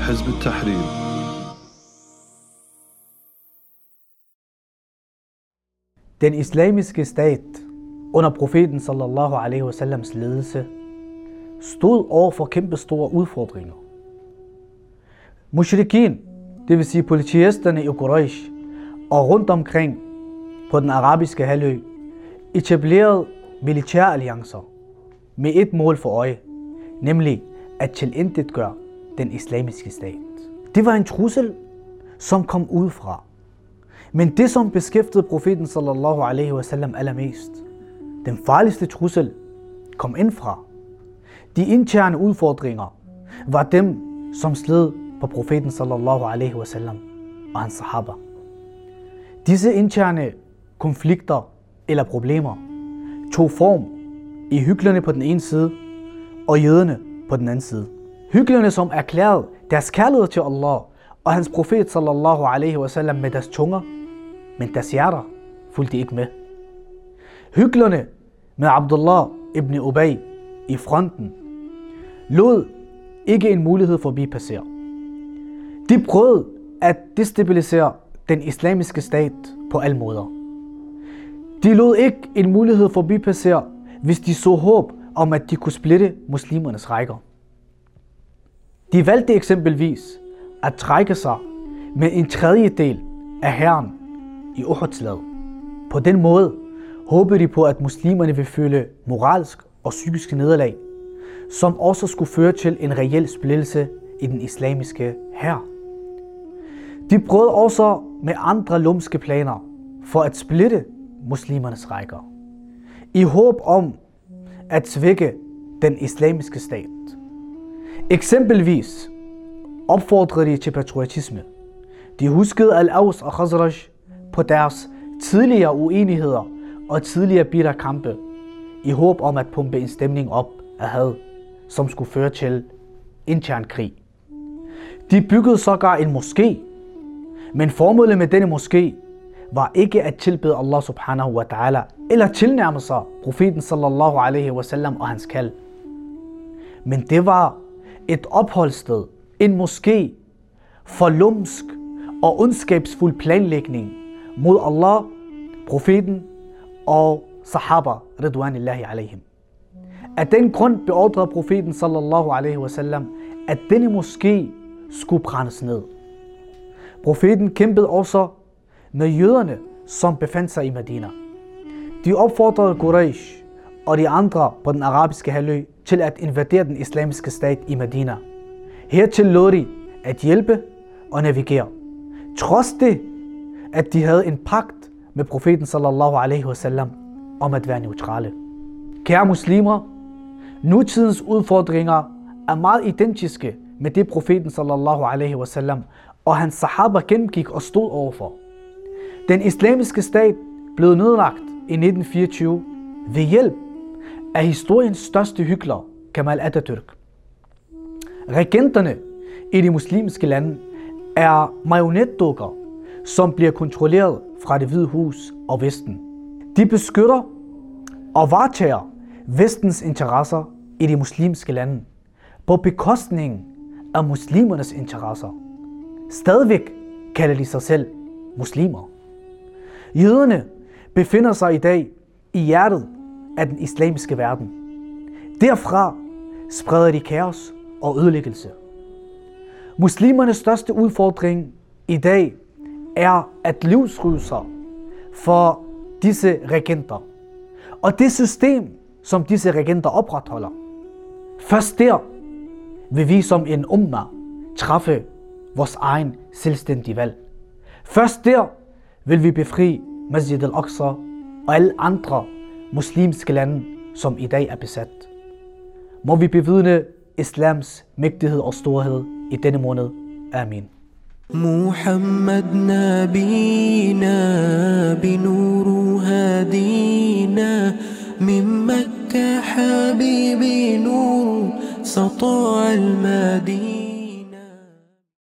حزب التحرير Den islamiske stat under profeten sallallahu alaihi wasallams ledelse stod over for kæmpe store udfordringer. Mushrikin, det vil sige politiesterne i Quraysh og rundt omkring på den arabiske halvø, etablerede militære alliancer med et mål for øje, nemlig at tilintetgøre den islamiske stat. Det var en trussel, som kom udefra. Men det, som beskæftigede profeten sallallahu alaihi wasallam allermest, den farligste trussel, kom indfra. De interne udfordringer var dem, som sled på profeten sallallahu alaihi wasallam og hans sahaba. Disse interne konflikter eller problemer tog form i hyklerne på den ene side og jøderne på den anden side. Hyklerne, som erklærede deres kærlighed til Allah og hans profet sallallahu alaihi wasallam med deres tunger, men deres hjerter fulgte ikke med. Hyklerne med Abdullah ibn Ubay i fronten lod ikke en mulighed forbi passere. De prøvede at destabilisere den islamiske stat på alle måder. De lod ikke en mulighed forbi passere, hvis de så håb om, at de kunne splitte muslimernes rækker. De valgte eksempelvis at trække sig med en tredjedel af herren i Uhudslaget. På den måde håbede de på, at muslimerne ville føle moralsk og psykisk nederlag, som også skulle føre til en reel splittelse i den islamiske hær. De prøvede også med andre lumske planer for at splitte muslimernes rækker, i håb om at svække den islamiske stat. Eksempelvis opfordrede de til patriotisme. De huskede al-Aus og Khazraj på deres tidligere uenigheder og tidligere bitter kampe, i håb om at pumpe en stemning op af had, som skulle føre til intern krig. De byggede sågar en moské, men formålet med denne moské var ikke at tilbede Allah subhanahu wa ta'ala, eller tilnærme sig profeten sallallahu alaihi wasallam og hans kald. Men det var et opholdssted, en moské, for lumsk og ondskabsfuld planlægning mod Allah, profeten og sahaba, ridwanillahi alaihim. Af den grund beordrede profeten sallallahu alaihi wasallam, at denne moské skulle brændes ned. Profeten kæmpede også med jøderne, som befandt sig i Medina. De opfordrede Quraysh og de andre på den arabiske halvø til at invadere den islamiske stat i Medina. Hertil lod de at hjælpe og navigere. Trods det, at de havde en pagt med profeten sallallahu alaihi wasallam om at være neutrale. Kære muslimer, nutidens udfordringer er meget identiske med det profeten sallallahu alaihi wasallam og hans sahaba gennemgik og stod overfor. Den islamiske stat blev nedlagt i 1924 ved hjælp af historiens største hykler, Kemal Atatürk. Regenterne i de muslimske lande er marionetdukker, som bliver kontrolleret fra det hvide hus og Vesten. De beskytter og varetager Vestens interesser i de muslimske lande på bekostning af muslimernes interesser. Stadigvæk kalder de sig selv muslimer. Jøderne befinder sig i dag i hjertet af den islamiske verden. Derfra spreder de kaos og ødelæggelse. Muslimernes største udfordring i dag er at livsryde for disse regenter. Og det system, som disse regenter opretholder. Først der vil vi som en umma træffe vores egen selvstændige valg. Først der vil vi befri Masjid al-Aqsa og alle andre muslimske lande, som i dag er besat. Må vi bevidne islams mægtighed og storhed i denne måned. Amin. محمد نبينا بنور هدينا من مكة حبيبي نور سطاع المدينة